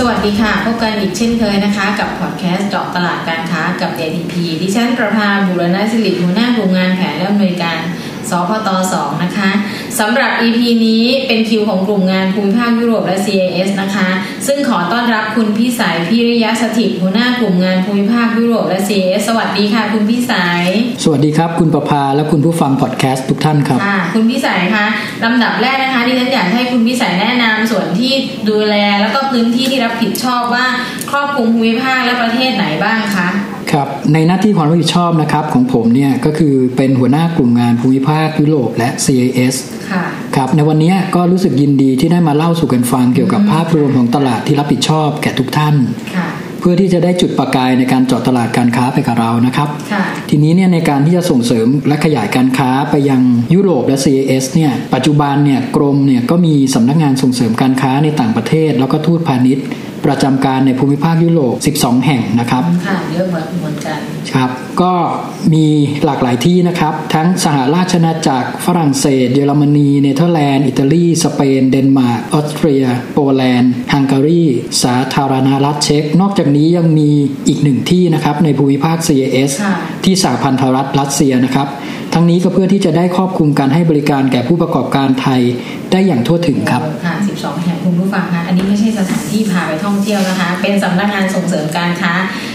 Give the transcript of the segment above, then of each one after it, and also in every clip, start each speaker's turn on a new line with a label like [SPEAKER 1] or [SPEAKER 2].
[SPEAKER 1] สวัสดีค่ะ พบกันอีกเช่นเคยนะคะ กับพอดแคสต์เจาะตลาดการค้ากับ ATP ดิฉันประภาบุรณะสิริหัวหน้ากลุ่มงานแผนและอำนวยการ สพต2นะคะสำหรับ EP นี้เป็นคิวของกลุ่มงานภูมิภาคยุโรปและ CAS นะคะ ซึ่งขอต้อนรับคุณพี่สายพิริยะสถิตหัวหน้ากลุ่มงานภูมิภาคยุโรปและ CAS สวัสดีค่ะ คุณพี่สาย
[SPEAKER 2] สวัสดีครับคุณประภาและคุณผู้ฟังพอดแคสต์ทุกท่านครับ
[SPEAKER 1] ค่ะคุณพี่สายคะลำดับแรกนะคะดิฉันอยากให้คุณพี่สายแนะนำส่วนที่ดูแล แล้วก็พื้นที่ที่รับผิดชอบว่าครอบคลุมภูมิภาคและประเทศไหนบ้างคะ
[SPEAKER 2] ครับในหน้าที่ความรับผิดชอบนะครับของผมเนี่ยก็คือเป็นหัวหน้ากลุ่มงานภูมิภาคยุโรปและ CAS
[SPEAKER 1] ค่ะ
[SPEAKER 2] ครับในวันนี้ก็รู้สึกยินดีที่ได้มาเล่าสู่กันฟังเกี่ยวกับภาพรวมของตลาดที่รับผิดชอบแก่ทุกท่าน
[SPEAKER 1] ค่ะ
[SPEAKER 2] เพื่อที่จะได้จุดประกายในการเจาะตลาดการค้าไปกับเรานะครับ
[SPEAKER 1] ค่ะ
[SPEAKER 2] ทีนี้เนี่ยในการที่จะส่งเสริมและขยายการค้าไปยังยุโรปและ CAS เนี่ยปัจจุบันเนี่ยกรมเนี่ยก็มีสำนักงานส่งเสริมการค้าในต่างประเทศ แล้วก็ทูตพาณิชย์ ประจำการในภูมิภาคยุโรป 12 แห่งนะครับ
[SPEAKER 1] ค่ะเยอะเหมือนเหมือนกัน
[SPEAKER 2] ครับก็มีหลากหลายที่นะครับ ทั้งสหราชอาณาจักรฝรั่งเศส เยอรมนีเนเธอร์แลนด์ อิตาลี สเปน เดนมาร์กออสเตรีย โปแลนด์ฮังการี สาธารณรัฐเช็ก นอกจากนี้ยังมีอีกหนึ่งที่นะครับในภูมิภาค CIS
[SPEAKER 1] ค่ะ
[SPEAKER 2] ที่สหพันธรัฐรัสเซียนะครับ ทั้งนี้ก็เพื่อที่จะได้ครอบคลุมการให้บริการแก่ผู้ประกอบการไทยได้อย่างทั่วถึงครับ
[SPEAKER 1] ค่ะ 12 แห่งคุณผู้ฟังคะอันนี้ไม่ใช่สถานที่พาไปท่องเที่ยวนะคะ เป็นสำนักงานส่งเสริมการค้า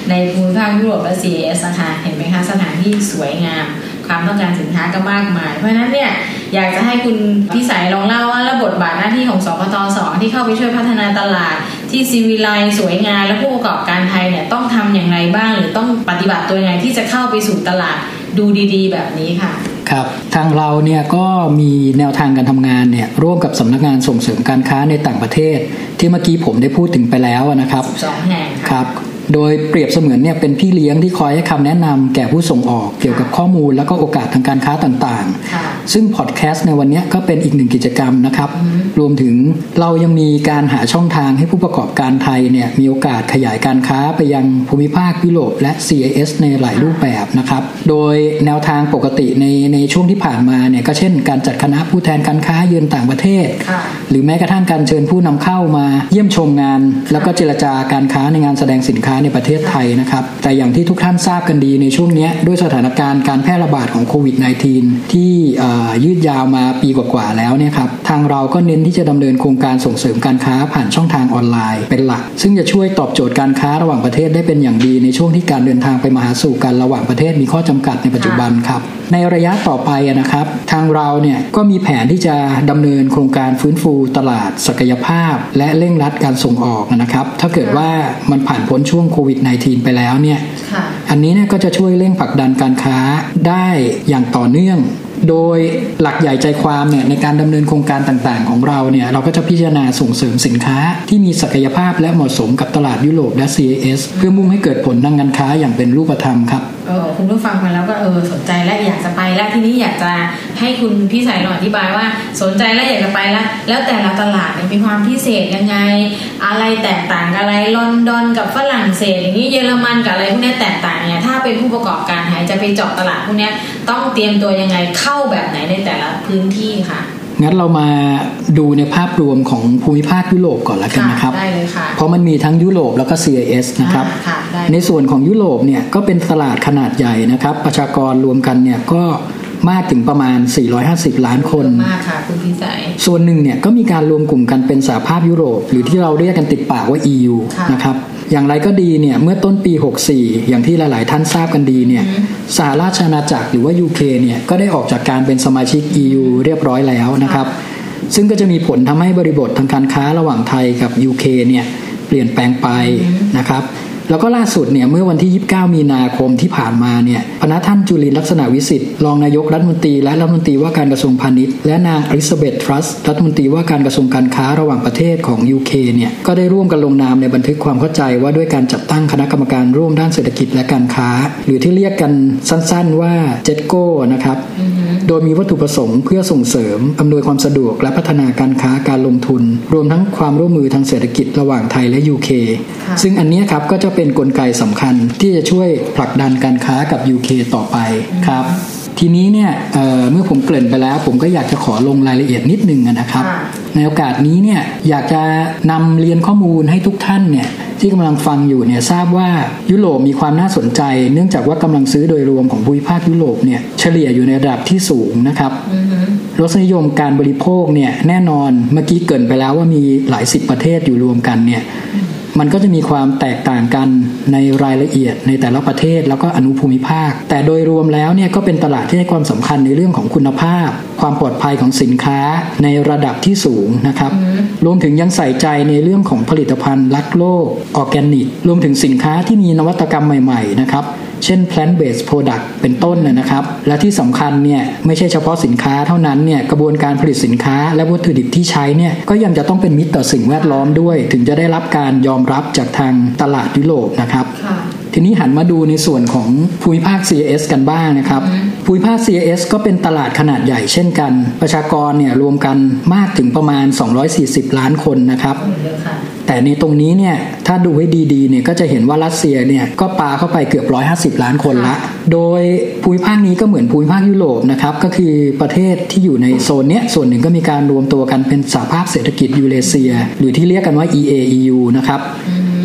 [SPEAKER 1] ในภูมิภาคยุโรปและ CAS นะคะเห็นไหมคะสถานที่สวยงาม ความต้องการสินค้าก็มากมาย เพราะฉะนั้นเนี่ยอยากจะให้คุณพี่สายลองเล่าว่าระบทบาทหน้าที่ของสพตสที่เข้าไปช่วยพัฒนาตลาด ที่ซีวิไลสวยงามและผู้ประกอบการไทยเนี่ยต้องทำอย่างไรบ้าง หรือต้องปฏิบัติตัวยังไงที่จะเข้าไปสู่ตลาด ดูดีๆ แบบนี้ค่ะ
[SPEAKER 2] ครับทางเราเนี่ยก็มีแนวทางการทำงานเนี่ยร่วมกับสำนักงานส่งเสริมการค้าในต่างประเทศ ที่เมื่อกี้ผมได้พูดถึงไปแล้วนะครับ
[SPEAKER 1] 12แห่ง
[SPEAKER 2] ค
[SPEAKER 1] ค่ะ
[SPEAKER 2] รับ โดยเปรียบเสมือนเนี่ยเป็นพี่เลี้ยงที่คอยให้คำแนะนำแก่ผู้ส่งออกเกี่ยวกับข้อมูลแล้วก็โอกาสทางการค้าต่าง
[SPEAKER 1] ค่ะ
[SPEAKER 2] ๆซึ่งพอดแคสต์ในวันนี้ก็เป็นอีกหนึ่งกิจกรรมนะครับ รวมถึงเรายังมีการหาช่องทางให้ผู้ประกอบการไทยเนี่ยมีโอกาสขยายการค้าไปยังภูมิภาคยุโรปและ CIS ในหลายรูปแบบนะครับ โดยแนวทางปกติในในช่วงที่ผ่านมาเนี่ยก็เช่น การจัดคณะผู้แทนการค้าเยือนต่างประเทศ
[SPEAKER 1] ค่ะ
[SPEAKER 2] หรือแม้กระทั่งการเชิญผู้นำเข้ามาเยี่ยมชมงาน แล้วก็เจรจาการค้าในงานแสดงสินค้าในประเทศไทยนะครับ แต่อย่างที่ทุกท่านทราบกันดีในช่วงนี้ด้วยสถานการณ์การแพร่ระบาดของโควิด -19 ที่ยืดยาวมาปีกว่าๆแล้วเนี่ยครับทางเราก็เน้นที่จะดำเนินโครงการส่งเสริมการค้าผ่านช่องทางออนไลน์เป็นหลัก ซึ่งจะช่วยตอบโจทย์การค้าระหว่างประเทศได้เป็นอย่างดีในช่วงที่การเดินทางไปมาหาสู่กันระหว่างประเทศมีข้อจำกัดในปัจจุบันครับในระยะต่อไปนะครับ ทางเราเนี่ยก็มีแผนที่จะดำเนินโครงการฟื้นฟูตลาดศักยภาพ และเร่งรัดการส่งออกนะครับ ถ้าเกิดว่ามันผ่านพ้นช่วงโควิด -19 ไปแล้วเนี่ย
[SPEAKER 1] ค่ะ
[SPEAKER 2] อันนี้เนี่ยก็จะช่วยเร่งผลักดันการค้าได้อย่างต่อเนื่อง โดยหลักใหญ่ใจความเนี่ยในการดำเนินโครงการต่างๆ ของเราเนี่ยเราก็จะพิจารณาส่งเสริมสินค้าที่มีศักยภาพและเหมาะสมกับตลาดยุโรปและ CAS เพื่อมุ่งให้เกิดผลทางการค้าอย่างเป็นรูปธรรมครับ
[SPEAKER 1] เออคุณผู้ฟังมาแล้วก็เออสนใจและอยากจะไปแล้วทีนี้อยากจะให้คุณพี่สายหน่อยอธิบายว่าสนใจและอยากจะไปแล้วแล้วแต่ละตลาดมีความพิเศษยังไง อะไรแตกต่างกับอะไรลอนดอนกับฝรั่งเศส อย่างนี้เยอรมันกับอะไรพวกนี้แตกต่างยังไงถ้าเป็นผู้ประกอบการไทยจะไปเจาะตลาดพวกนี้ต้องเตรียมตัวยังไงเข้าแบบไหนในแต่ละพื้นที่ค่ะ
[SPEAKER 2] งั้นเรามาดูในภาพรวมของภูมิภาคยุโรปก่อนละกันนะครับ
[SPEAKER 1] ได้เลยค่ะ
[SPEAKER 2] เพราะมันมีทั้งยุโรปแล้วก็ CIS นะครับ
[SPEAKER 1] อ่าค่ะได้
[SPEAKER 2] ในส่วนของยุโรปเนี่ยก็เป็นตลาดขนาดใหญ่นะครับ ประชากรรวมกันเนี่ยก็มากถึงประมาณ 450 ล้านคน
[SPEAKER 1] มากค่ะคุณพี่สาย
[SPEAKER 2] ส่วนหนึ่งเนี่ยก็มีการรวมกลุ่มกันเป็นสหภาพยุโรป หรือที่เราเรียกกันติดปากว่า EU
[SPEAKER 1] ค่ะ
[SPEAKER 2] นะครับ อย่างไรก็ดีเนี่ยเมื่อต้นปี 64 อย่างที่หลาย ๆ ท่านทราบกันดีเนี่ยสหราชอาณาจักรหรือว่า UK เนี่ยก็ได้ออกจากการเป็นสมาชิก EU เรียบร้อยแล้วนะครับ ซึ่งก็จะมีผลทำให้บริบททางการค้าระหว่างไทยกับ UK เนี่ยเปลี่ยนแปลงไปนะครับ แล้วก็ล่าสุดเนี่ยเมื่อวันที่ 29 มีนาคมที่ผ่านมาเนี่ยพนักท่านจุลินลักษณะวิสิทธิ์รองนายกรัฐมนตรีและรัฐมนตรีว่าการกระทรวงพาณิชย์และนางอลิซาเบธทรัสรัฐมนตรีว่าการกระทรวงการค้าระหว่างประเทศของ UK เนี่ยก็ได้ร่วมกันลงนามในบันทึกความเข้าใจว่าด้วยการจัดตั้งคณะกรรมการร่วมด้านเศรษฐกิจและการค้า หรือที่เรียกกันสั้นๆว่าเจ็ดโก้นะครับโดยมีวัตถุประสงค์เพื่อส่งเสริมอำนวยความสะดวกและพัฒนาการค้าการลงทุน รวมทั้งความร่วมมือทางเศรษฐกิจระหว่างไทยและ UK
[SPEAKER 1] ค่ะ
[SPEAKER 2] ซึ่งอันเนี้ยครับก็จะเป็นนกลไกสำคัญที่จะช่วยผลักดันการค้ากับ UK ต่อไปครับทีนี้เนี่ยเอ่อเมื่อผมเกริ่นไปแล้ว ผมก็อยากจะขอลงรายละเอียดนิดนึงนะครับ
[SPEAKER 1] ค่ะ
[SPEAKER 2] ในโอกาสนี้เนี่ยอยากจะนำเรียนข้อมูลให้ทุกท่านเนี่ยที่กำลังฟังอยู่เนี่ยทราบว่ายุโรปมีความน่าสนใจ เนื่องจากว่ากำลังซื้อโดยรวมของภูมิภาคยุโรปเนี่ยเฉลี่ยอยู่ในระดับที่สูงนะครับ
[SPEAKER 1] อือฮึ
[SPEAKER 2] รสนิยมการบริโภคเนี่ยแน่นอนเมื่อกี้เกรินไปแล้วว่ามีหลายสิบประเทศอยู่รวมกันเนี่ย มันก็จะมีความแตกต่างกันในรายละเอียดในแต่ละประเทศแล้วก็อนุภูมิภาค แต่โดยรวมแล้วเนี่ยก็เป็นตลาดที่ให้ความสำคัญในเรื่องของคุณภาพ ความปลอดภัยของสินค้าในระดับที่สูงนะครับ รวมถึงยังใส่ใจในเรื่องของผลิตภัณฑ์รักโลกออร์แกนิก รวมถึงสินค้าที่มีนวัตกรรมใหม่ๆนะครับ เช่น plant based product เป็นต้นนะนะครับ และที่สำคัญเนี่ยไม่ใช่เฉพาะสินค้าเท่านั้นเนี่ยกระบวนการผลิตสินค้าและวัตถุดิบที่ใช้เนี่ยก็ยังจะต้องเป็นมิตรต่อสิ่งแวดล้อมด้วย ถึงจะได้รับการยอมรับจากทางตลาดยุโรปนะครับ
[SPEAKER 1] ค่ะ
[SPEAKER 2] ทีนี้หันมาดูในส่วนของภูมิภาค CIS กันบ้างนะครับ ภูมิภาค CIS ก็เป็นตลาดขนาดใหญ่เช่นกัน ประชากรเนี่ยรวมกันมากถึงประมาณ 240 ล้านคนนะครับ
[SPEAKER 1] เยอะค่ะ
[SPEAKER 2] แต่ในตรงนี้เนี่ยถ้าดูให้ดีๆเนี่ยก็จะเห็นว่ารัสเซียเนี่ยก็ปาเข้าไปเกือบ 150 ล้านคนละ โดยภูมิภาคนี้ก็เหมือนภูมิภาคยุโรปนะครับก็คือประเทศที่อยู่ในโซนเนี้ยส่วนหนึ่งก็มีการรวมตัวกันเป็นสหภาพเศรษฐกิจยูเรเซีย หรือที่เรียกกันว่า EAEU นะครับ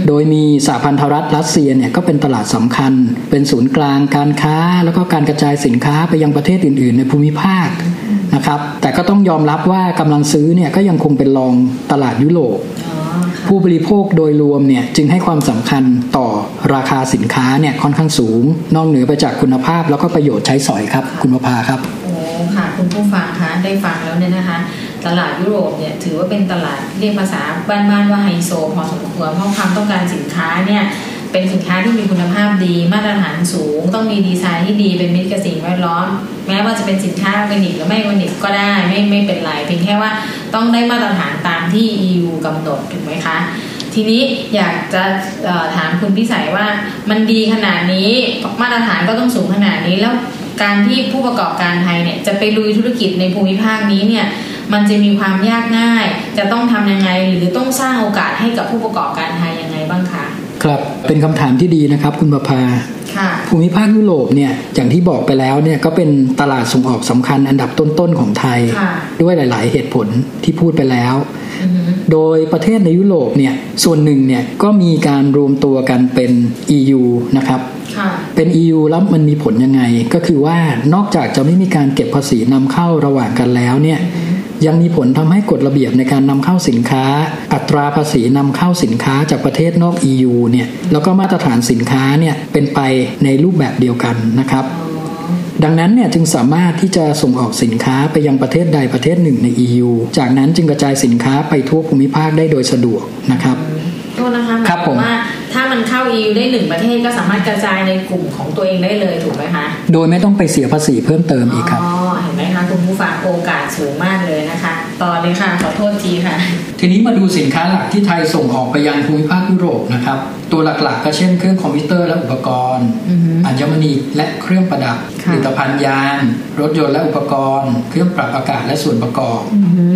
[SPEAKER 2] โดยมีสหพันธรัฐรัสเซียเนี่ยก็เป็นตลาดสำคัญ เป็นศูนย์กลางการค้า แล้วก็การกระจายสินค้าไปยังประเทศอื่น ๆ ในภูมิภาคนะครับ แต่ก็ต้องยอมรับว่ากำลังซื้อเนี่ยก็ยังคงเป็นรองตลาดยุโรป
[SPEAKER 1] อ๋อค่ะ
[SPEAKER 2] ผู้บริโภคโดยรวมเนี่ยจึงให้ความสำคัญต่อราคาสินค้าเนี่ยค่อนข้างสูง นอกเหนือไปจากคุณภาพแล้วก็ประโยชน์ใช้สอยครับ คุณประภาครับ
[SPEAKER 1] โอ้ค่ะคุณผู้ฟังคะได้ฟังแล้วเนี่ยนะคะตลาดยุโรปเนี่ยถือว่าเป็นตลาดเรียกภาษาบ้านๆว่าไฮโซพอสมควรเพราะความต้องการสินค้าเนี่ย เป็นสินค้าที่มีคุณภาพดีมาตรฐานสูง ต้องมีดีไซน์ที่ดีเป็นมิตรกับสิ่งแวดล้อม แม้ว่าจะเป็นสินค้าออร์แกนิกหรือไม่ออร์แกนิกก็ได้ไม่ไม่เป็นไรเพียงแค่ว่าต้องได้มาตรฐานตามที่ EU กำหนดถูกไหมคะ ทีนี้อยากจะถามคุณพิสัยว่ามันดีขนาดนี้มาตรฐานก็ต้องสูงขนาดนี้แล้วการที่ผู้ประกอบการไทยเนี่ยจะไปลุยธุรกิจในภูมิภาคนี้เนี่ยมันจะมีความยากง่าย จะต้องทำยังไงหรือต้องสร้างโอกาสให้กับผู้ประกอบการไทย คะ
[SPEAKER 2] ครับเป็นคำถามที่ดีนะครับ คุณประภา
[SPEAKER 1] ค่ะ
[SPEAKER 2] ภูมิภาคยุโรปเนี่ยอย่างที่บอกไปแล้วเนี่ยก็เป็นตลาดส่งออกสำคัญอันดับต้นๆของไทย
[SPEAKER 1] ค่ะ
[SPEAKER 2] ด้วยหลาย ๆ เหตุผลที่พูดไปแล้ว
[SPEAKER 1] อือฮึ
[SPEAKER 2] โดยประเทศในยุโรปเนี่ยส่วนหนึ่งเนี่ยก็มีการรวมตัวกันเป็น EU นะครับ
[SPEAKER 1] ค่ะ
[SPEAKER 2] เป็น EU แล้วมันมีผลยังไง ก็คือว่านอกจากจะไม่มีการเก็บภาษีนำเข้าระหว่างกันแล้วเนี่ย ยังมีผลทำให้กฎระเบียบในการนำเข้าสินค้า อัตราภาษีนำเข้าสินค้าจากประเทศนอก EU เนี่ยแล้วก็มาตรฐานสินค้าเนี่ยเป็นไปในรูปแบบเดียวกันนะครับ
[SPEAKER 1] อ๋อ
[SPEAKER 2] ดังนั้นเนี่ยจึงสามารถที่จะส่งออกสินค้าไปยังประเทศใดประเทศหนึ่งใน EU จากนั้นจึงกระจายสินค้าไปทั่วภูมิภาคได้โดยสะดวกนะครับ
[SPEAKER 1] โทษนะคะหมาย
[SPEAKER 2] ครับผม
[SPEAKER 1] ว่าถ้ามันเข้า EU ได้หนึ่งประเทศก็สามารถกระจายในกลุ่มของตัวเองได้เลยถูกไหมคะ
[SPEAKER 2] โดยไม่ต้องไปเสียภาษีเพิ่มเติมอีกครับ
[SPEAKER 1] อ๋อเห็นไหมคะคุณผู้ฟังโอกาสสูงมากเลยนะคะต่อเลยค่ะขอโทษทีค่ะ
[SPEAKER 2] ทีนี้มาดูสินค้าหลักที่ไทยส่งออกไปยังภูมิภาคยุโรปนะครับตัวหลักๆ ก็เช่นเครื่องคอมพิวเตอร์และอุปกรณ์
[SPEAKER 1] อือฮึ
[SPEAKER 2] อัญมณีและเครื่องประดับผ
[SPEAKER 1] ค่ะ
[SPEAKER 2] ลิตภัณฑ์ยางรถยนต์และอุปกรณ์ เครื่องปรับอากาศและส่วนประกอบ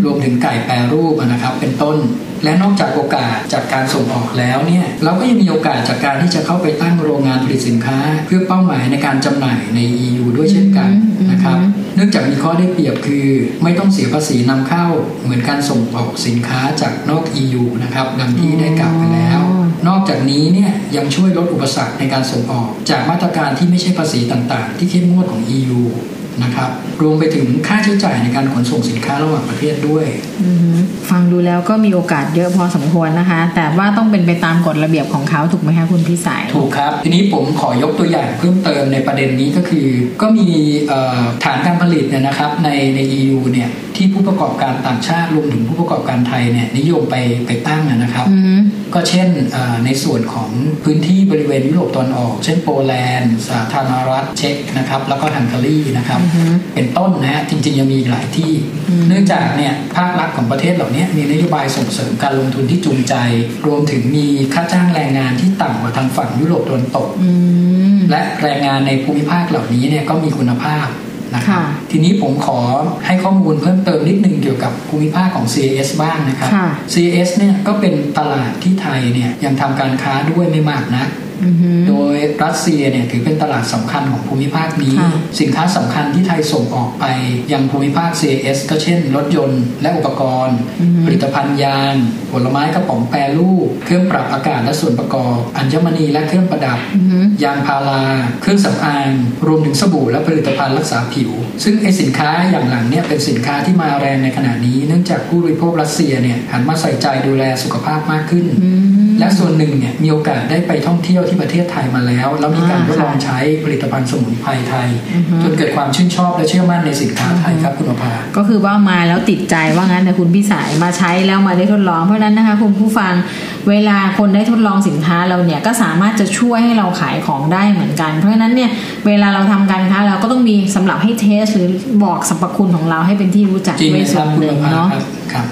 [SPEAKER 2] รวมถึงไก่แปรรูปนะครับเป็นต้น และนอกจากโอกาสจากการส่งออกแล้วเนี่ยเราก็ยังมีโอกาสจากการที่จะเข้าไปตั้งโรงงานผลิตสินค้า เพื่อเป้าหมายในการจำหน่ายใน EU ด้วยเช่นกันนะครับ เนื่องจากมีข้อได้เปรียบคือ ไม่ต้องเสียภาษีนำเข้า เหมือนการส่งออกสินค้าจากนอก EU นะครับดังที่ได้กล่าวไปแล้ว นอกจากนี้เนี่ยยังช่วยลดอุปสรรคในการส่งออก จากมาตรการที่ไม่ใช่ภาษีต่างๆ ที่เข้มงวดของ EU นะครับ รวมไปถึงค่าใช้จ่ายในการขนส่งสินค้าระหว่างประเทศด้วย
[SPEAKER 1] อือฮึฟังดูแล้วก็มีโอกาสเยอะพอสมควรนะคะ แต่ว่าต้องเป็นไปตามกฎระเบียบของเขาถูกไหมคะคุณพิสัย
[SPEAKER 2] ถูกครับ ทีนี้ผมขอยกตัวอย่างเพิ่มเติมในประเด็นนี้ก็คือ ก็มีเอ่อฐานการผลิตเนี่ยนะครับในใน EU เนี่ย ที่ที่ผู้ประกอบการต่างชาติรวมถึงผู้ประกอบการไทยเนี่ยนิยมไปไปตั้งนะครับ
[SPEAKER 1] อืม
[SPEAKER 2] ก็เช่นเอ่อในส่วนของพื้นที่บริเวณยุโรปตอนออก เช่นโปแลนด์ สาธารณรัฐเช็กนะครับแล้วก็ฮังการีนะครับ เป็นต้นนะฮะจริงๆยังมีอีกหลายที่ เนื่องจากเนี่ยภาครัฐของประเทศเหล่านี้มีนโยบายส่งเสริมการลงทุนที่จูงใจ รวมถึงมีค่าจ้างแรงงานที่ต่ำกว่าทางฝั่งยุโรปตะวันตก
[SPEAKER 1] อืม
[SPEAKER 2] และแรงงานในภูมิภาคเหล่านี้เนี่ยก็มีคุณภาพ นะครับ
[SPEAKER 1] ค่ะ
[SPEAKER 2] ทีนี้ผมขอให้ข้อมูลเพิ่มเติมนิดนึงเกี่ยวกับภูมิภาคของ CAS บ้างนะครับ
[SPEAKER 1] ค่ะ
[SPEAKER 2] CAS เนี่ยก็เป็นตลาดที่ไทยเนี่ยยังทำการค้าด้วยไม่มากนัก
[SPEAKER 1] อือหือ
[SPEAKER 2] โดยรัสเซียเนี่ยถือเป็นตลาดสำคัญของภูมิภาคนี้
[SPEAKER 1] ค่ะ
[SPEAKER 2] สินค้าสำคัญที่ไทยส่งออกไปยังภูมิภาค CAS ก็เช่น รถยนต์และอุปกรณ์ ผลิตภัณฑ์ยางผลไม้กระป๋องแปรรูป เครื่องปรับอากาศและส่วนประกอบ อัญมณีและเครื่องประดับ
[SPEAKER 1] อือหือยา
[SPEAKER 2] งพารา เครื่องสำอาง รวมถึงสบู่และผลิตภัณฑ์รักษาผิว ซึ่งไอสินค้าอย่างหลังเนี่ยเป็นสินค้าที่มาแรงในขณะนี้ เนื่องจากผู้บริโภครัสเซียเนี่ยหันมาใส่ใจดูแลสุขภาพมากขึ้น
[SPEAKER 1] อืม
[SPEAKER 2] และส่วนหนึ่งเนี่ยมีโอกาสได้ไปท่องเที่ยวที่ประเทศไทยมาแล้ว แล้วมีการ
[SPEAKER 1] อ่า
[SPEAKER 2] ทดลอง
[SPEAKER 1] ค่ะ
[SPEAKER 2] ใช้ผลิตภัณฑ์สมุนไพรไทย
[SPEAKER 1] อือฮึ
[SPEAKER 2] จนเกิดความชื่นชอบและเชื่อมั่นในสินค้าไทยครับคุณอภา
[SPEAKER 1] ก็คือว่ามาแล้วติดใจว่างั้นแต่คุณพี่สายมาใช้แล้วมาได้ทดลองเพราะฉะนั้นนะคะคุณผู้ฟังเวลาคนได้ทดลองสินค้าเราเนี่ยก็สามารถจะช่วยให้เราขายของได้เหมือนกัน เพราะฉะนั้นเนี่ยเวลาเราทำการค้าเราก็ต้องมีสำหรับให้เทส หรือบอกสรรพคุณของเราให้เป็นที่รู้จัก
[SPEAKER 2] จริง
[SPEAKER 1] ด้วย
[SPEAKER 2] นะค
[SPEAKER 1] ส่
[SPEAKER 2] รั
[SPEAKER 1] ว
[SPEAKER 2] บ
[SPEAKER 1] น
[SPEAKER 2] คุ
[SPEAKER 1] ห
[SPEAKER 2] ณ
[SPEAKER 1] นึ่
[SPEAKER 2] องภา
[SPEAKER 1] เนาะ
[SPEAKER 2] ครับครับ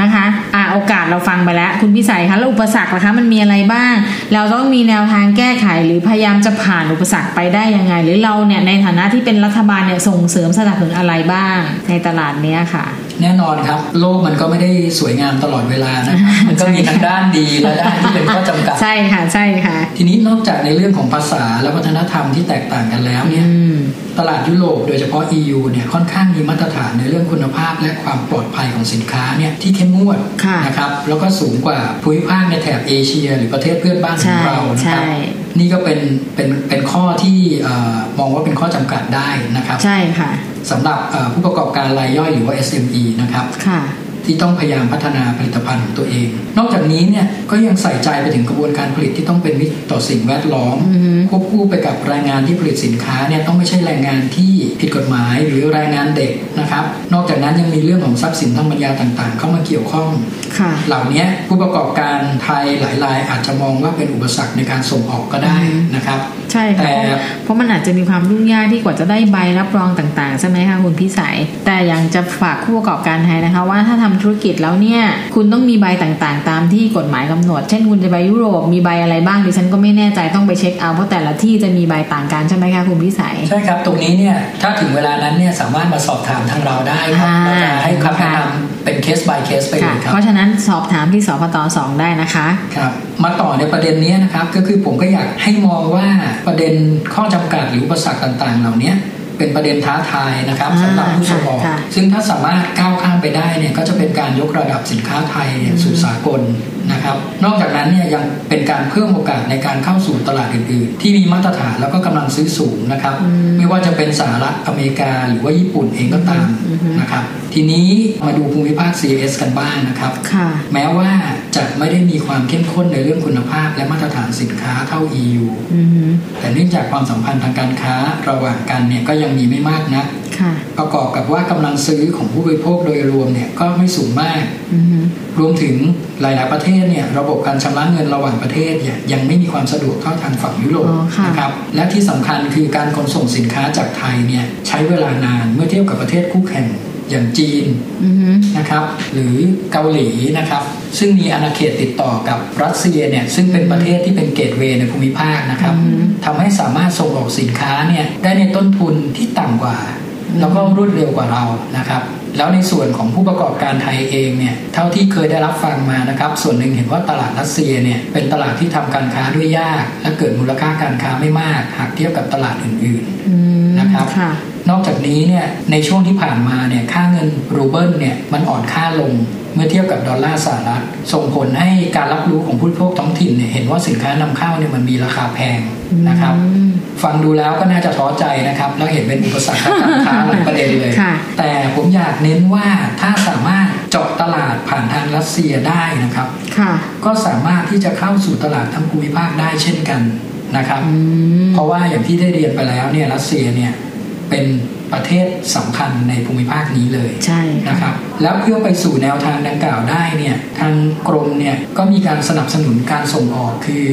[SPEAKER 1] นะคะอ่าโอกาสเราฟังไปแล้ว คุณพิสัยคะแล้วอุปสรรคล่ะคะมันมีอะไรบ้าง เราต้องมีแนวทางแก้ไขหรือพยายามจะผ่านอุปสรรคไปได้ยังไง หรือเราเนี่ยในฐานะที่เป็นรัฐบาลเนี่ยส่งเสริมสนับสนุนอะไรบ้างในตลาดเนี้ยค่ะ
[SPEAKER 2] แน่นอนครับ โลกมันก็ไม่ได้สวยงามตลอดเวลานะครับมันก็มีทั้งด้านดีและด้านที่เป็นข้อจำกัด
[SPEAKER 1] ใช่ค่ะใช่ค่ะ
[SPEAKER 2] ทีนี้นอกจากในเรื่องของภาษาและวัฒนธรรมที่แตกต่างกันแล้วเนี่ย
[SPEAKER 1] อืม
[SPEAKER 2] ตลาดยุโรปโดยเฉพาะ EU เนี่ยค่อนข้างมีมาตรฐานในเรื่องคุณภาพและความปลอดภัยของสินค้าเนี่ยที่เข้มงวด
[SPEAKER 1] ค่ะ
[SPEAKER 2] นะครับแล้วก็สูงกว่าภูมิภาคในแถบเอเชีย หรือประเทศเพื่อนบ้านของเรานะ
[SPEAKER 1] ใช่
[SPEAKER 2] ครับ
[SPEAKER 1] ใช่
[SPEAKER 2] นี่ก็เป็นเป็นเป็นข้อที่เอ่อมองว่าเป็นข้อจำกัดได้นะครับ
[SPEAKER 1] ใช่ค่ะ
[SPEAKER 2] สำหรับผู้ประกอบการรายย่อยหรือว่า SME นะครับ
[SPEAKER 1] ค่ะ
[SPEAKER 2] ที่ต้องพยายามพัฒนาผลิตภัณฑ์ของตัวเอง นอกจากนี้เนี่ยก็ยังใส่ใจไปถึงกระบวนการผลิตที่ต้องเป็นมิตรต่อสิ่งแวดล้อม
[SPEAKER 1] อือฮึ
[SPEAKER 2] ควบคู่ไปกับแรงงานที่ผลิตสินค้าเนี่ยต้องไม่ใช่แรงงานที่ผิดกฎหมายหรือแรงงานเด็กนะครับ นอกจากนั้นยังมีเรื่องของทรัพย์สินทางปัญญาต่างๆ เข้ามาเกี่ยวข้อง
[SPEAKER 1] ค่ะ
[SPEAKER 2] เหล่านี้ผู้ประกอบการไทยหลายรายอาจจะมองว่าเป็นอุปสรรคในการส่งออกก็ได้นะครับ
[SPEAKER 1] ใช่ค่ะ
[SPEAKER 2] แต่
[SPEAKER 1] เพราะเพราะมันอาจจะมีความยุ่งยากที่กว่าจะได้ใบรับรองต่างๆใช่ไหมคะคุณพิสัย แต่ยังจะฝากผู้ประกอบการไทยนะคะว่าถ้าทำธุรกิจแล้วเนี่ย คุณต้องมีใบต่างๆ ตามที่กฎหมายกำหนด เช่นคุณจะไปยุโรปมีใบอะไรบ้างดิฉันก็ไม่แน่ใจต้องไปเช็คเอาเพราะแต่ละที่จะมีใบต่างกันใช่ไหมคะคุณพิสัย
[SPEAKER 2] ใช่ครับ ตรงนี้เนี่ยถ้าถึงเวลานั้นเนี่ยสามารถมาสอบถามทางเราได้ครับ
[SPEAKER 1] อ่า
[SPEAKER 2] เราจะให้คำแนะนำเป็นเคส by เคสไปเล
[SPEAKER 1] ค่ะ
[SPEAKER 2] ยครับ
[SPEAKER 1] เพราะฉะนั้นสอบถามที่สพตสองได้นะคะ
[SPEAKER 2] ครับมาต่อในประเด็นนี้นะครับก็คือผมก็อยากให้มองว่าประเด็นข้อจำกัดหรืออุปสรรคต่าง ๆ เหล่านี้ เป็นประเด็นท้าทายนะครับ
[SPEAKER 1] อ่า
[SPEAKER 2] สำหรับผู้ส่งออก
[SPEAKER 1] ค่ะ
[SPEAKER 2] ซึ่งถ้าสามารถก้าวข้ามไปได้เนี่ยก็จะเป็นการยกระดับสินค้าไทยเนี่ยสู่สากลนะครับ นอกจากนั้นเนี่ยยังเป็นการเพิ่มโอกาสในการเข้าสู่ตลาดอื่นๆ ที่มีมาตรฐานแล้วก็กำลังซื้อสูงนะครับ ไม่ว่าจะเป็นสหรัฐอเมริกา หรือว่าญี่ปุ่นเองก็ตามนะครับ ทีนี้มาดูภูมิภาค CIS กันบ้างนะครับ
[SPEAKER 1] ค่ะ
[SPEAKER 2] แม้ว่าจะไม่ได้มีความเข้มข้นในเรื่องคุณภาพ และมาตรฐานสินค้าเท่า EU
[SPEAKER 1] อือฮึ
[SPEAKER 2] แต่เนื่องจากความสัมพันธ์ทางการค้าระหว่างกันเนี่ยก็ยังมีไม่มากนะ
[SPEAKER 1] ค่ะ
[SPEAKER 2] ประกอบกับว่ากำลังซื้อของผู้บริโภคโดยรวมเนี่ยก็ไม่สูงมาก
[SPEAKER 1] อือฮึ
[SPEAKER 2] รวมถึงหลาย ๆ ประเทศเนี่ยระบบการชำระเงินระหว่างประเทศเนี่ยยังไม่มีความสะดวกเท่าทางฝั่งยุโรป
[SPEAKER 1] อ๋อค่ะ
[SPEAKER 2] นะครับและที่สำคัญคือการขนส่งสินค้าจากไทยเนี่ยใช้เวลานานเมื่อเทียบกับประเทศคู่แข่ง อย่างจีน
[SPEAKER 1] อือฮึ
[SPEAKER 2] นะครับ หรือเกาหลีนะครับ ซึ่งมีอาณาเขตติดต่อกับรัสเซียเนี่ยซึ่งเป็นประเทศที่เป็นเกตเวย์ในภูมิภาคนะครับทำให้สามารถส่งออกสินค้าเนี่ยได้ในต้นทุนที่ต่ำกว่า แล้วก็รวดเร็วกว่าเรานะครับแล้วในส่วนของผู้ประกอบการไทยเองเนี่ยเท่าที่เคยได้รับฟังมานะครับ ส่วนหนึ่งเห็นว่าตลาดรัสเซียเนี่ยเป็นตลาดที่ทำการค้าด้วยยาก และเกิดมูลค่าการค้าไม่มาก หากเทียบกับตลาดอื่นๆ
[SPEAKER 1] อืม
[SPEAKER 2] นะครับ
[SPEAKER 1] ค่ะ
[SPEAKER 2] นอกจากนี้เนี่ยในช่วงที่ผ่านมาเนี่ยค่าเงินรูเบิลเนี่ยมันอ่อนค่าลงเมื่อเทียบกับดอลลาร์สหรัฐส่งผลให้การรับรู้ของผู้บริโภคท้องถิ่นเนี่ยเห็นว่าสินค้านำเข้าเนี่ยมันมีราคาแพงนะครับ
[SPEAKER 1] อืม
[SPEAKER 2] ฟังดูแล้วก็น่าจะท้อใจนะครับ แล้วเห็นเป็นอุปสรรคทางการค้าหลายประเด็นเลย
[SPEAKER 1] ค่ะ
[SPEAKER 2] แต่ผมอยากเน้นว่าถ้าสามารถเจาะตลาดผ่านทางรัสเซียได้นะครับ
[SPEAKER 1] ค่ะ
[SPEAKER 2] ก็สามารถที่จะเข้าสู่ตลาดทั้งภูมิภาคได้เช่นกันนะครับ
[SPEAKER 1] อืม
[SPEAKER 2] เพราะว่าอย่างที่ได้เรียนไปแล้วเนี่ยรัสเซียเนี่ย เป็นประเทศสำคัญในภูมิภาคนี้เลย
[SPEAKER 1] ใช่
[SPEAKER 2] นะครับ แล้วเพื่อไปสู่แนวทางดังกล่าวได้เนี่ยทางกรมเนี่ยก็มีการสนับสนุนการส่งออกคือ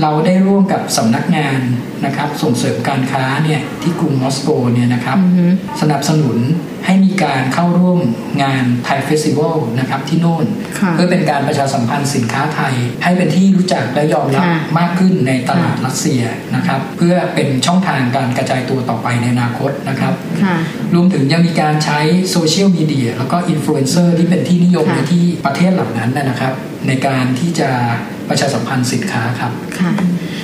[SPEAKER 2] เราได้ร่วมกับสำนักงานนะครับส่งเสริมการค้าเนี่ยที่กรุงมอสโกเนี่ยนะครับ
[SPEAKER 1] อือฮึ
[SPEAKER 2] สนับสนุนให้มีการเข้าร่วมงานไทยเฟสติวัลนะครับที่โน่น
[SPEAKER 1] ค่ะ
[SPEAKER 2] เพื่อเป็นการประชาสัมพันธ์สินค้าไทย ให้เป็นที่รู้จักและยอมรับ
[SPEAKER 1] ค่ะ
[SPEAKER 2] มากขึ้นในตลาดรัสเซียนะครับ เพื่อเป็นช่องทางการกระจายตัวต่อไปในอนาคตนะครับ
[SPEAKER 1] ค่ะ
[SPEAKER 2] รวมถึงยังมีการใช้โซเชียลมีเดียแล้วก็อินฟลูเอนเซอร์ที่เป็นที่นิยม
[SPEAKER 1] ค่ะ
[SPEAKER 2] ในที่ประเทศเหล่านั้นนะครับ ในการที่จะประชาสัมพันธ์สินค้าครับ
[SPEAKER 1] ค่ะ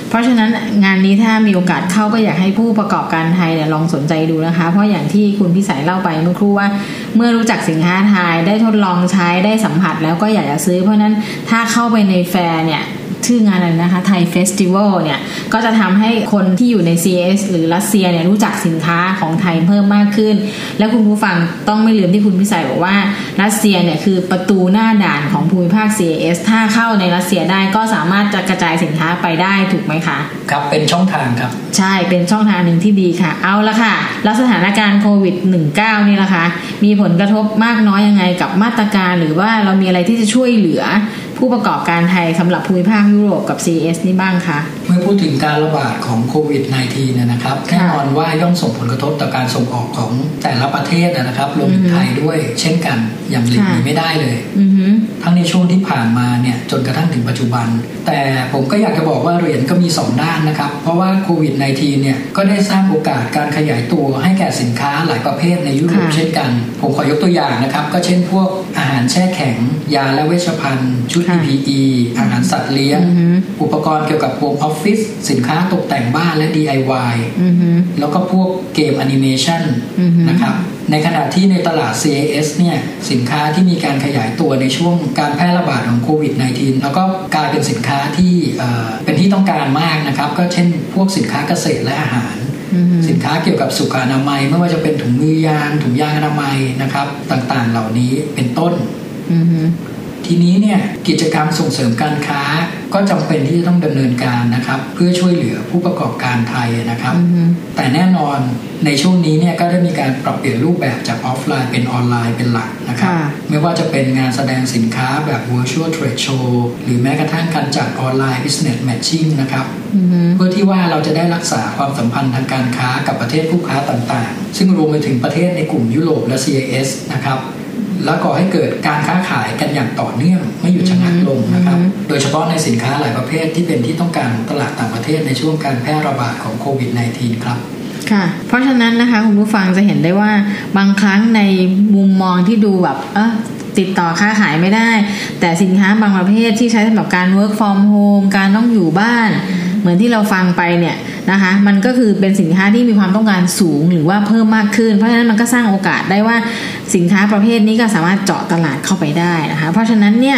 [SPEAKER 1] เพราะฉะนั้นงานนี้ถ้ามีโอกาสเข้าก็อยากให้ผู้ประกอบการไทยเนี่ยลองสนใจดูนะคะ เพราะอย่างที่คุณพิสัยเล่าไปเมื่อครู่ว่า เมื่อรู้จักสินค้าไทยได้ทดลองใช้ได้สัมผัสแล้วก็อยากจะซื้อเพราะฉะนั้นถ้าเข้าไปในแฟร์เนี่ย ชื่องานอะไรนะคะ Thai Festival เนี่ย ก็จะทำให้คนที่อยู่ใน CIS หรือรัสเซียเนี่ยรู้จักสินค้าของไทยเพิ่มมากขึ้น และคุณผู้ฟังต้องไม่ลืมที่คุณพิสัยบอกว่ารัสเซียเนี่ยคือประตูหน้าด่านของภูมิภาค CIS ถ้าเข้าในรัสเซียได้ก็สามารถจะกระจายสินค้าไปได้ถูกไหมคะ
[SPEAKER 2] ครับเป็นช่องทางครับ
[SPEAKER 1] ใช่เป็นช่องทางหนึ่งที่ดีค่ะ เอาละค่ะ แล้วสถานการณ์โควิด -19 นี่ล่ะคะมีผลกระทบมากน้อยยังไงกับมาตรการ หรือว่าเรามีอะไรที่จะช่วยเหลือ ผู้ประกอบการไทยสำหรับภูมิภาคยุโรปกับ CES นี่บ้างคะ
[SPEAKER 2] เมื่อพูดถึงการระบาดของโควิด -19 เนี่ยนะครับแน่นอนว่าย่อมส่งผลกระทบต่อการส่งออกของแต่ละประเทศนะครับรวมถึงไทยด้วยเช่นกันอย่างหลีกหนี
[SPEAKER 1] ค่ะ
[SPEAKER 2] ไม่ได้เลย
[SPEAKER 1] อือหือ
[SPEAKER 2] ทั้งในช่วงที่ผ่านมาเนี่ยจนกระทั่งถึงปัจจุบันแต่ผมก็อยากจะบอกว่าเหรียญก็มี 2 ด้านนะครับ เพราะว่าโควิด -19 เนี่ยก็ได้สร้างโอกาสการขยายตัวให้แก่สินค้าหลายประเภทในยุโรป
[SPEAKER 1] ค่ะ
[SPEAKER 2] เช่นกัน ผมขอยกตัวอย่างนะครับ ก็เช่นพวกอาหารแช่แข็ง ยาและเวชภัณฑ์ ชุด
[SPEAKER 1] ค่ะ
[SPEAKER 2] PPE อาหารสัตว์เลี้ยง
[SPEAKER 1] อือหือ
[SPEAKER 2] อุปกรณ์เกี่ยวกับโฮมออฟฟิศสินค้าตกแต่งบ้านและ DIY
[SPEAKER 1] อือหือ
[SPEAKER 2] แล้วก็พวกเกมแอนิเมชัน
[SPEAKER 1] อือฮึ
[SPEAKER 2] นะครับ ในขณะที่ในตลาด CAS เนี่ยสินค้าที่มีการขยายตัวในช่วงการแพร่ระบาดของโควิด -19 แล้วก็กลายเป็นสินค้าที่เอ่อเป็นที่ต้องการมากนะครับ ก็เช่นพวกสินค้าเกษตรและอาหาร
[SPEAKER 1] อือหือ
[SPEAKER 2] สินค้าเกี่ยวกับสุขอนามัย ไม่ว่าจะเป็นถุงมือยาง ถุงยางอนามัยนะครับ ต่างๆ เหล่านี้เป็นต้น
[SPEAKER 1] อือหือ
[SPEAKER 2] ทีนี้เนี่ยกิจกรรมส่งเสริมการค้า ก็จำเป็นที่จะต้องดำเนินการนะครับ เพื่อช่วยเหลือผู้ประกอบการไทยนะครับ
[SPEAKER 1] อือหือ
[SPEAKER 2] แต่แน่นอนในช่วงนี้เนี่ยก็ได้มีการปรับเปลี่ยนรูปแบบจากออฟไลน์เป็นออนไลน์เป็นหลักนะครับ
[SPEAKER 1] ค่ะ
[SPEAKER 2] ไม่ว่าจะเป็นงานแสดงสินค้าแบบ virtual trade show หรือแม้กระทั่งการจัดออนไลน์ business matching นะครับ
[SPEAKER 1] อือหือ
[SPEAKER 2] เพื่อที่ว่าเราจะได้รักษาความสัมพันธ์ทางการค้ากับประเทศคู่ค้าต่างๆ ซึ่งรวมไปถึงประเทศในกลุ่มยุโรปและ CIS นะครับ และก่อให้เกิดการค้าขายกันอย่างต่อเนื่องไม่หยุดชะงักลงนะครับ โดยเฉพาะในสินค้าหลายประเภทที่เป็นที่ต้องการของตลาดต่างประเทศในช่วงการแพร่ระบาดของโควิด -19 ครับ
[SPEAKER 1] ค่ะเพราะฉะนั้นนะคะคุณผู้ฟังจะเห็นได้ว่าบางครั้งในมุมมองที่ดูแบบเออติดต่อค้าขายไม่ได้ แต่สินค้าบางประเภทที่ใช้สำหรับการ work from home การต้องอยู่บ้าน เหมือนที่เราฟังไปเนี่ยนะคะมันก็คือเป็นสินค้าที่มีความต้องการสูงหรือว่าเพิ่มมากขึ้น เพราะฉะนั้นมันก็สร้างโอกาสได้ว่าสินค้าประเภทนี้ก็สามารถเจาะตลาดเข้าไปได้นะคะเพราะฉะนั้นเนี่ย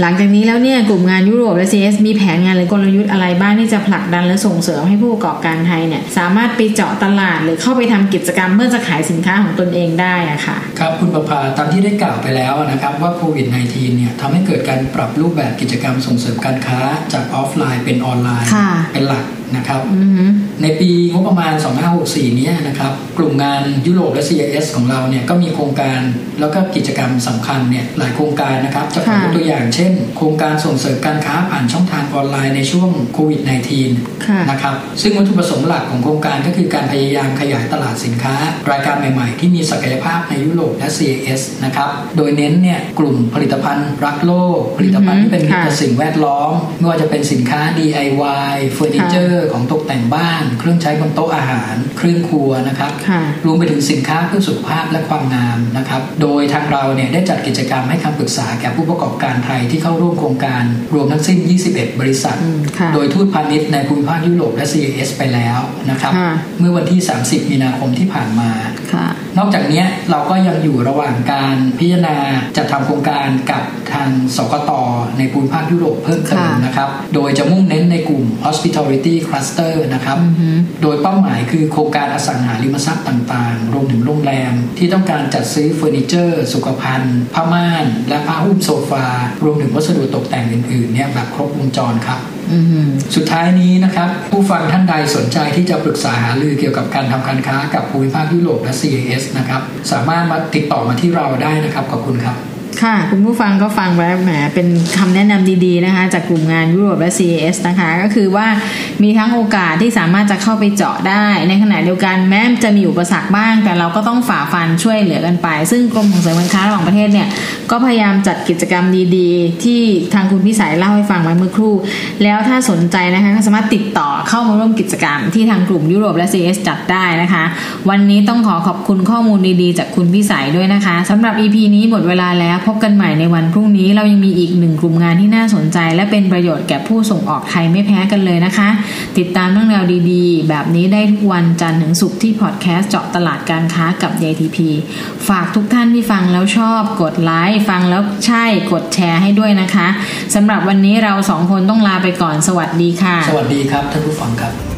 [SPEAKER 1] หลังจากนี้แล้วเนี่ยกลุ่มงานยุโรปและ CS มีแผนงานหรือกลยุทธ์อะไรบ้างที่จะผลักดันและส่งเสริมให้ผู้ประกอบการไทยเนี่ยสามารถไปเจาะตลาดหรือเข้าไปทำกิจกรรมเพื่อจะขายสินค้าของตนเองได้อะค่ะ
[SPEAKER 2] ครับคุณประภาตามที่ได้กล่าวไปแล้วนะครับว่าโควิด -19 เนี่ยทำให้เกิดการปรับรูปแบบกิจกรรมส่งเสริมการค้าจากออฟไลน์เป็นออนไลน์
[SPEAKER 1] ค่ะ
[SPEAKER 2] เป็นหลัก นะครับ
[SPEAKER 1] อือหือ
[SPEAKER 2] ในปีงบประมาณ 2564เนี้นะครับกลุ่มงานยุโรปและ CIS ของเราเนี่ยก็มีโครงการแล้วก็กิจกรรมสำคัญเนี่ยหลายโครงการนะครับจะขอยก
[SPEAKER 1] ค่ะ
[SPEAKER 2] ตัวอย่างเช่น โครงการส่งเสริมการค้าผ่านช่องทางออนไลน์ในช่วงโควิด -19
[SPEAKER 1] ค่ะ
[SPEAKER 2] นะครับซึ่งวัตถุประสงค์หลักของโครงการก็คือการพยายามขยายตลาดสินค้า รายการใหม่ๆ ที่มีศักยภาพในยุโรปและ CIS นะครับโดยเน้นเนี่ยกลุ่มผลิตภัณฑ์รักโลก ผลิตภัณฑ์ที่เป็นมิตรต่อ
[SPEAKER 1] ค่ะ
[SPEAKER 2] สิ่งแวดล้อม ไม่ว่าจะเป็นสินค้า DIY เฟอร์นิเจอร์ของตกแต่งบ้าน เครื่องใช้บนโต๊ะอาหาร เครื่องครัวนะครับ
[SPEAKER 1] ค่ะ
[SPEAKER 2] รวมไปถึงสินค้าเพื่อสุขภาพและความงามนะครับ โดยทางเราเนี่ยได้จัดกิจกรรมให้คำปรึกษาแก่ผู้ประกอบการไทยที่เข้าร่วมโครงการรวมทั้งสิ้น 21 บริษัท
[SPEAKER 1] อืมค่ะ
[SPEAKER 2] โดยทูตพาณิชย์ในภูมิภาคยุโรปและ CIS ไปแล้วนะครับ
[SPEAKER 1] ค่ะ
[SPEAKER 2] เมื่อวันที่ 30 มีนาคมที่ผ่านมา
[SPEAKER 1] ค่ะ
[SPEAKER 2] นอกจากเนี้ยเราก็ยังอยู่ระหว่างการพิจารณาจัดทำโครงการกับทางสกตในภูมิภาคยุโรปเพิ่มเติม
[SPEAKER 1] ค่ะ
[SPEAKER 2] นะครับ โดยจะมุ่งเน้นในกลุ่ม hospitality Cluster นะครับ โดยเป้าหมายคือโครงการอสังหาริมทรัพย์ต่างๆ รวมถึงโรงแรม ที่ต้องการจัดซื้อเฟอร์นิเจอร์ สุขภัณฑ์ ผ้าม่าน และผ้าหุ้มโซฟา รวมถึงวัสดุตกแต่งอื่นๆเนี่ยแบบครบวงจรครับ
[SPEAKER 1] อืม
[SPEAKER 2] สุดท้ายนี้นะครับ ผู้ฟังท่านใดสนใจที่จะปรึกษาหารือเกี่ยวกับการทำการค้ากับภูมิภาคยุโรปและ CAS นะครับ สามารถมาติดต่อมาที่เราได้นะครับ ขอบคุณครับ
[SPEAKER 1] ค่ะ คุณผู้ฟังก็ฟังแล้วแหมเป็นคำแนะนำดีๆนะคะ จากกลุ่มงานยุโรปและ CAS นะคะ ก็คือว่ามีทั้งโอกาสที่สามารถจะเข้าไปเจาะได้ ในขณะเดียวกันแม้จะมีอุปสรรคบ้าง แต่เราก็ต้องฝ่าฟันช่วยเหลือกันไป ซึ่งกรมส่งเสริมการค้าระหว่างประเทศเนี่ย ก็พยายามจัดกิจกรรมดีๆ ที่ทางคุณพิสัยเล่าให้ฟังไว้เมื่อครู่ แล้วถ้าสนใจนะคะก็สามารถติดต่อเข้ามาร่วมกิจกรรม ที่ทางกลุ่มยุโรปและ CAS จัดได้นะคะ วันนี้ต้องขอขอบคุณข้อมูลดีๆ จากคุณพิสัยด้วยนะคะสำหรับ EP นี้หมดเวลาแล้วพบกันใหม่ในวันพรุ่งนี้เรายังมีอีกหนึ่งกลุ่มงานที่น่าสนใจ และเป็นประโยชน์แก่ผู้ส่งออกไทยไม่แพ้กันเลยนะคะ ติดตามเรื่องราวดีๆ แบบนี้ได้ทุกวันจันทร์ถึงศุกร์ที่พอดแคสต์เจาะตลาดการค้ากับ JTP ฝากทุกท่านที่ฟังแล้วชอบ กดไลค์ฟังแล้วใช่กดแชร์ให้ด้วยนะคะสำหรับวันนี้เราสองคนต้องลาไปก่อนสวัสดีค่ะ
[SPEAKER 2] สวัสดีครับท่านผู้ฟังครับ